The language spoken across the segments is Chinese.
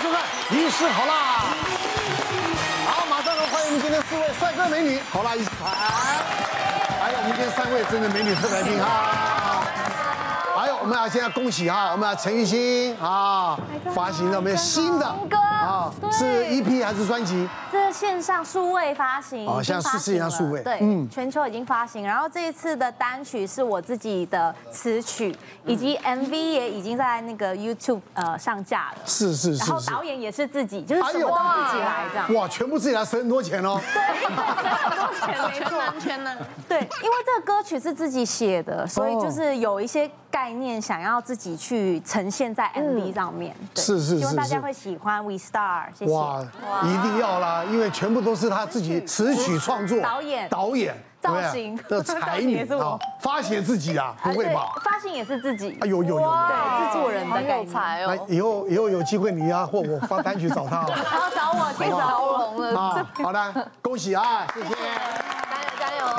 兄弟们，仪式好啦》。好，马上来欢迎我们今天四位帅哥美女，好啦，一起来。还有我们今天三位真的美女特来宾哈。我们要现在恭喜哈，我们要陈奕迅啊，发行了我们新的歌啊，是 EP 还是专辑？这是线上数位发行哦，现在是线上数位，对，嗯，全球已经发行。然后这一次的单曲是我自己的词曲，以及 MV 也已经在那个 YouTube 呃上架了。是是是。然后导演也是自己，就是什么都自己来这样。哇，全部自己来，省很多钱哦。对，省很多钱，全男全能。对，因为这个歌曲是自己写的，所以就是有一些概念想要自己去呈现在 MV 上面。是是是。希望大家会喜欢 We Star，谢谢。哇，一定要啦。因为全部都是他自己词曲创作、导演、导演、造型的才女 啊，发行自己啊，不会吧？发型也是自己。哎呦呦呦！对，制作人的有才哦。以后以后有机会你啊或我发单曲找他。好，找我，请找我。啊，好的，恭喜啊，谢谢。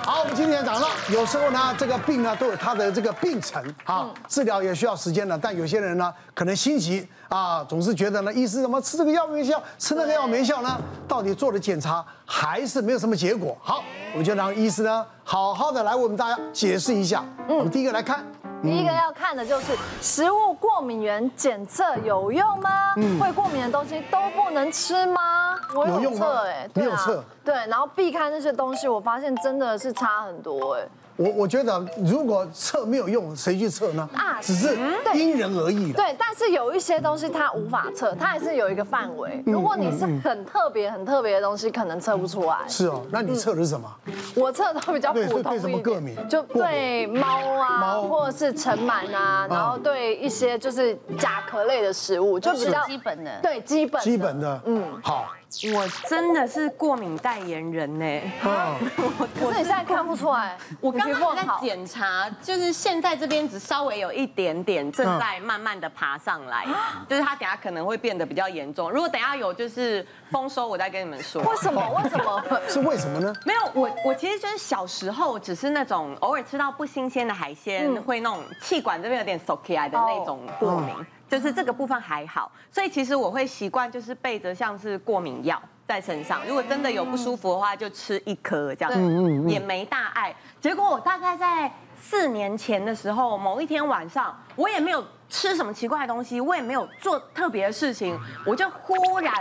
好，我们今天讲了，有时候呢，这个病呢都有它的这个病程啊，治疗也需要时间的。但有些人呢，可能心急啊，总是觉得呢，医师怎么吃这个药没效，吃那个药没效呢？到底做了检查还是没有什么结果？好，我们就让医师呢好好的来为我们大家解释一下。嗯，我们第一个来看，第一个要看的就是食物过敏原检测有用吗？嗯，会过敏的东西都不能吃吗？我有测哎，你有测？对，然后避开那些东西，我发现真的是差很多哎。我我觉得如果测没有用，谁去测呢？啊，只是因人而异。对，但是有一些东西它无法测，它还是有一个范围。如果你是很特别、很特别的东西，可能测不出来。是哦，那你测的是什么？我测的都比较普通。对什么过敏？就对猫啊，或者是尘螨啊，然后对一些就是甲壳类的食物，就比较基本的。对，基本。基本的，嗯，好。我真的是过敏代言人呢，可是你现在看不出来。我刚刚在检查，就是现在这边只稍微有一点点，正在慢慢的爬上来，就是它等下可能会变得比较严重。如果等下有就是丰收，我再跟你们说。为什么？为什么？是为什么呢？没有，我我其实就是小时候只是那种偶尔吃到不新鲜的海鲜，会那种气管这边有点耸起来的那种过敏。就是这个部分还好，所以其实我会习惯就是备着像是过敏药在身上，如果真的有不舒服的话，就吃一颗这样，也没大碍。结果我大概在四年前的时候，某一天晚上，我也没有吃什么奇怪的东西，我也没有做特别的事情，我就忽然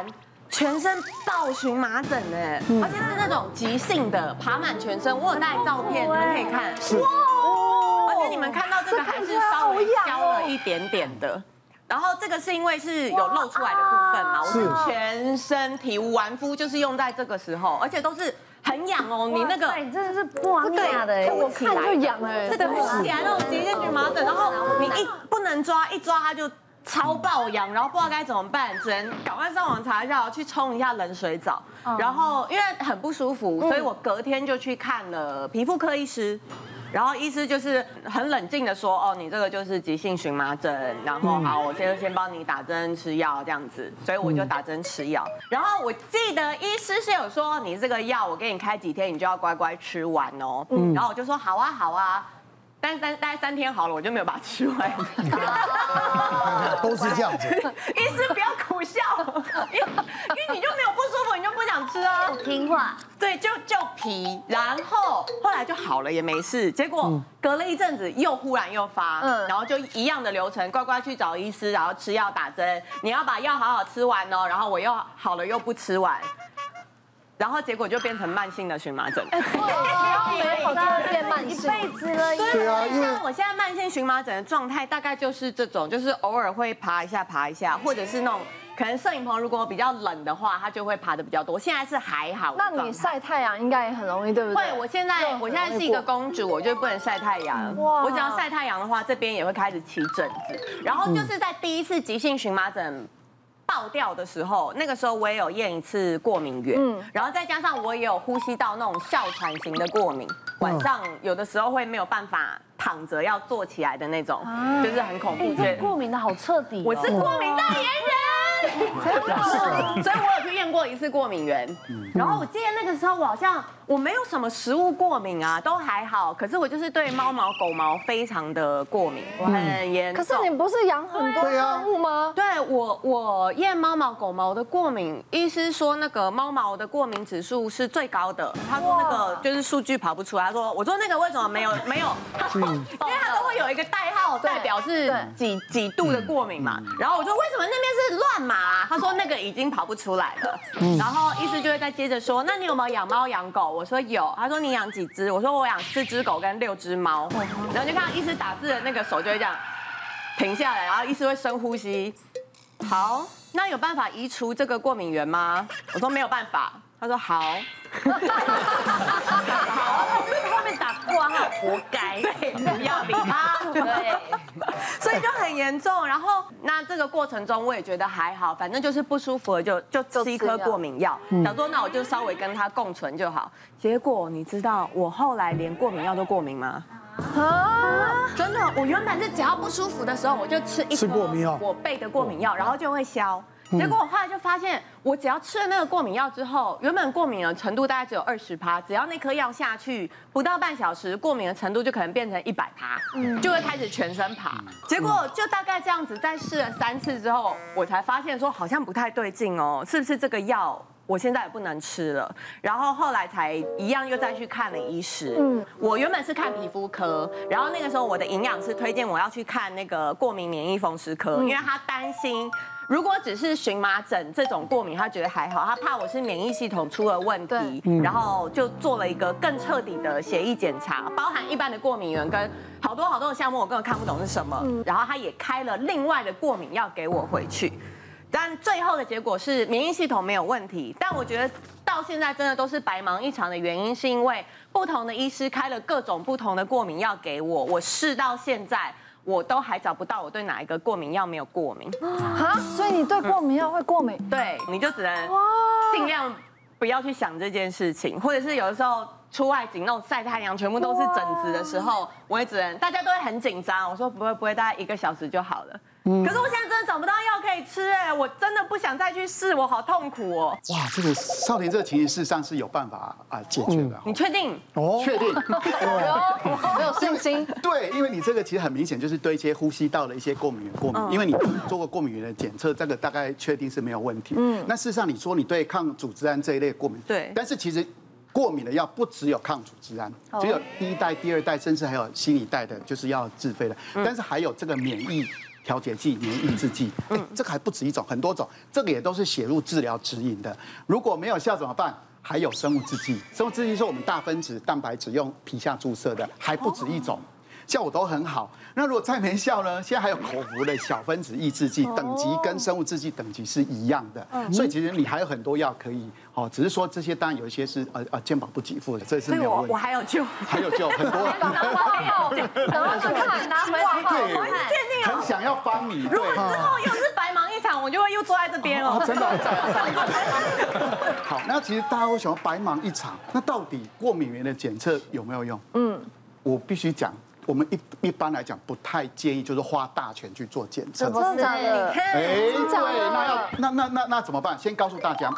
全身爆荨麻疹哎，而且是那种急性的，爬满全身。我有带照片，你们可以看。哇！而且你们看到这个还是稍微消了一点点的。然后这个是因为是有露出来的部分嘛，我是全身体无完肤，就是用在这个时候，而且都是很痒哦。你那个你真的是不痒的，我看就痒哎，这个起来那种急性荨麻疹，然后你一不能抓，一抓它就超爆痒，然后不知道该怎么办，只能赶快上网查一下，去冲一下冷水澡。然后因为很不舒服，所以我隔天就去看了皮肤科医师。然后医师就是很冷静的说，哦，你这个就是急性荨麻疹，然后好，我现在先帮你打针吃药这样子，所以我就打针吃药。然后我记得医师是有说，你这个药我给你开几天，你就要乖乖吃完哦。然后我就说好啊好啊。但三大概三天好了，我就没有把它吃完。都是这样子。医师不要苦笑，因为因为你想吃啊。听话。对，就就皮，然后后来就好了，也没事。结果隔了一阵子，又忽然又发，嗯，然后就一样的流程，乖乖去找医师，然后吃药打针。你要把药好好吃完哦，然后我又好了又不吃完。然后结果就变成慢性的荨麻疹。对，只要没好就变慢性，一辈子了。对啊，因为我现在慢性荨麻疹的状态大概就是这种，就是偶尔会爬一下爬一下，或者是那种可能摄影棚如果比较冷的话，它就会爬的比较多。现在是还好。那你晒太阳应该也很容易，对不对？会，我现在我现在是一个公主，我就不能晒太阳。哇。我只要晒太阳的话，这边也会开始起疹子。然后就是在第一次急性荨麻疹。爆掉的时候，那个时候我也有验一次过敏源，嗯，然后再加上我也有呼吸道那种哮喘型的过敏，晚上有的时候会没有办法躺着，要坐起来的那种，就是很恐怖。这过敏的好彻底，我是过敏代言人，所以我有去验过一次过敏源。然后我记得那个时候我好像我没有什么食物过敏啊，都还好。可是我就是对猫毛、狗毛非常的过敏，很严重。可是你不是养很多动物吗？对我，我验猫毛、狗毛的过敏，医师说那个猫毛的过敏指数是最高的。他说那个就是数据跑不出来。他说，我说那个为什么没有没有？他说，因为他都会有一个代号代表是几几度的过敏嘛。然后我说为什么那边是？他说那个已经跑不出来了。然后医师就会再接着说，那你有没有养猫养狗？我说有。他说你养几只？我说我养四只狗跟六只猫。然后就看到医师打字的那个手就会这样停下来，然后医师会深呼吸。好，那有办法移除这个过敏源吗？我说没有办法。他说好。好，后面打括号，活该。对，不要理他。对，所以就很严重。然后那这个过程中，我也觉得还好，反正就是不舒服了，就就吃一颗过敏药。想说那我就稍微跟他共存就好。结果你知道我后来连过敏药都过敏吗？啊，真的，我原本是只要不舒服的时候，我就吃一颗我备的过敏药，然后就会消。结果我后来就发现，我只要吃了那个过敏药之后，原本过敏的程度大概只有二十趴，只要那颗药下去，不到半小时，过敏的程度就可能变成一百趴，就会开始全身爬。结果就大概这样子，再试了三次之后，我才发现说好像不太对劲哦，是不是这个药？我现在也不能吃了，然后后来才一样又再去看了医师。嗯，我原本是看皮肤科，然后那个时候我的营养师推荐我要去看那个过敏免疫风湿科，因为他担心如果只是荨麻疹这种过敏，他觉得还好，他怕我是免疫系统出了问题，然后就做了一个更彻底的血液检查，包含一般的过敏源跟好多好多的项目，我根本看不懂是什么，然后他也开了另外的过敏药给我回去。但最后的结果是免疫系统没有问题，但我觉得到现在真的都是白忙一场的原因，是因为不同的医师开了各种不同的过敏药给我，我试到现在我都还找不到我对哪一个过敏药没有过敏。啊，所以你对过敏药会过敏？对，你就只能尽量不要去想这件事情，或者是有的时候出外景那种晒太阳全部都是疹子的时候，我也只能大家都会很紧张，我说不会不会，大概一个小时就好了。可是我现在真的找不到药可以吃哎，我真的不想再去试，我好痛苦哦。哇，这个少年这个情形事实上是有办法啊解决的。你确定？哦，确定。我有信心。对，因为你这个其实很明显就是对一些呼吸道的一些过敏原过敏，因为你做过过敏原的检测，这个大概确定是没有问题。嗯。那事实上你说你对抗组织胺这一类过敏，对。但是其实过敏的药不只有抗组织胺，只有第一代、第二代，甚至还有新一代的，就是要自费的。但是还有这个免疫。调节剂、免疫抑制剂，哎，这个还不止一种，很多种，这个也都是写入治疗指引的。如果没有效怎么办？还有生物制剂，生物制剂是我们大分子蛋白质用皮下注射的，还不止一种。效果都很好。那如果再没效呢？现在还有口服的小分子抑制剂，等级跟生物制剂等级是一样的。所以其实你还有很多药可以哦，只是说这些当然有一些是呃呃健保不给付的，这是没有问题。我还有救，还有救很多。然后就看拿回来，我很确定很想要帮你。如果之后又是白忙一场，我就会又坐在这边了。真的。好，那其实大家会想要白忙一场，那到底过敏原的检测有没有用？嗯，我必须讲。我们一一般来讲不太建议，就是花大钱去做检测。真的假的？哎，对，那要那那那那怎么办？先告诉大家，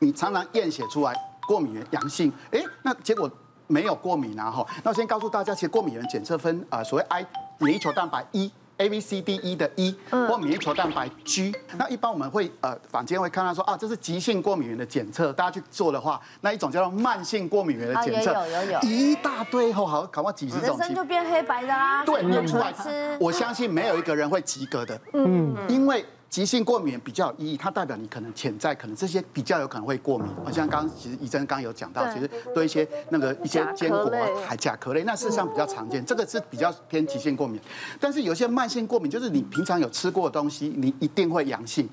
你常常验血出来过敏原阳性，哎，那结果没有过敏啊哈。那我先告诉大家，其实过敏原检测分啊，所谓 I 免疫球蛋白一。A B C D E 的 E 或免疫球蛋白 G，那一般我们会呃坊间会看到说啊，这是急性过敏原的检测，大家去做的话，那一种叫做慢性过敏原的检测，有有有，一大堆后好搞不好几十种，人生就变黑白的啦。对，有出来吃，我相信没有一个人会及格的，嗯，因为。急性过敏比较有意义，它代表你可能潜在可能这些比较有可能会过敏。好像刚刚其实医生刚有讲到，其实对一些那个一些坚果啊还甲壳类，那事实上比较常见，这个是比较偏急性过敏。但是有些慢性过敏，就是你平常有吃过的东西，你一定会阳性。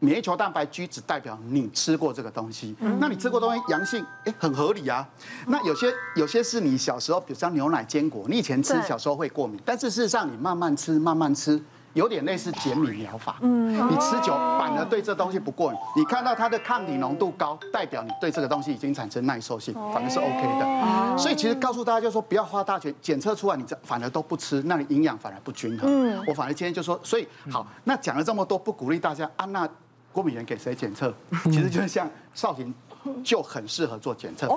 免疫球蛋白 G 只代表你吃过这个东西，那你吃过东西阳性，哎，很合理啊。那有些有些是你小时候，比如像牛奶、坚果，你以前吃小时候会过敏，但是事实上你慢慢吃，慢慢吃。有点类似减敏疗法，嗯，你吃久反而对这东西不过敏。你看到它的抗体浓度高，代表你对这个东西已经产生耐受性，反而是 OK 的。所以其实告诉大家就是说，不要花大钱检测出来，你这反而都不吃，那你营养反而不均衡。嗯，我反而今天就说，所以好，那讲了这么多，不鼓励大家啊，那过敏原给谁检测？其实就是像少廷就很适合做检测。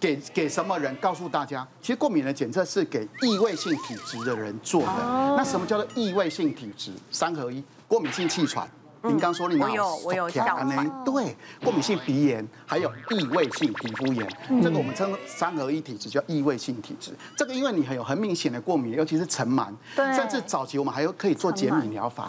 给给什么人？告诉大家，其实过敏的检测是给异位性体质的人做的。那什么叫做异位性体质？三合一：过敏性气喘。您刚说你我有我有哮喘。对，过敏性鼻炎，还有异位性皮肤炎。这个我们称三合一体质，叫异位性体质。这个因为你很有很明显的过敏，尤其是尘螨。对。甚至早期我们还有可以做减敏疗法。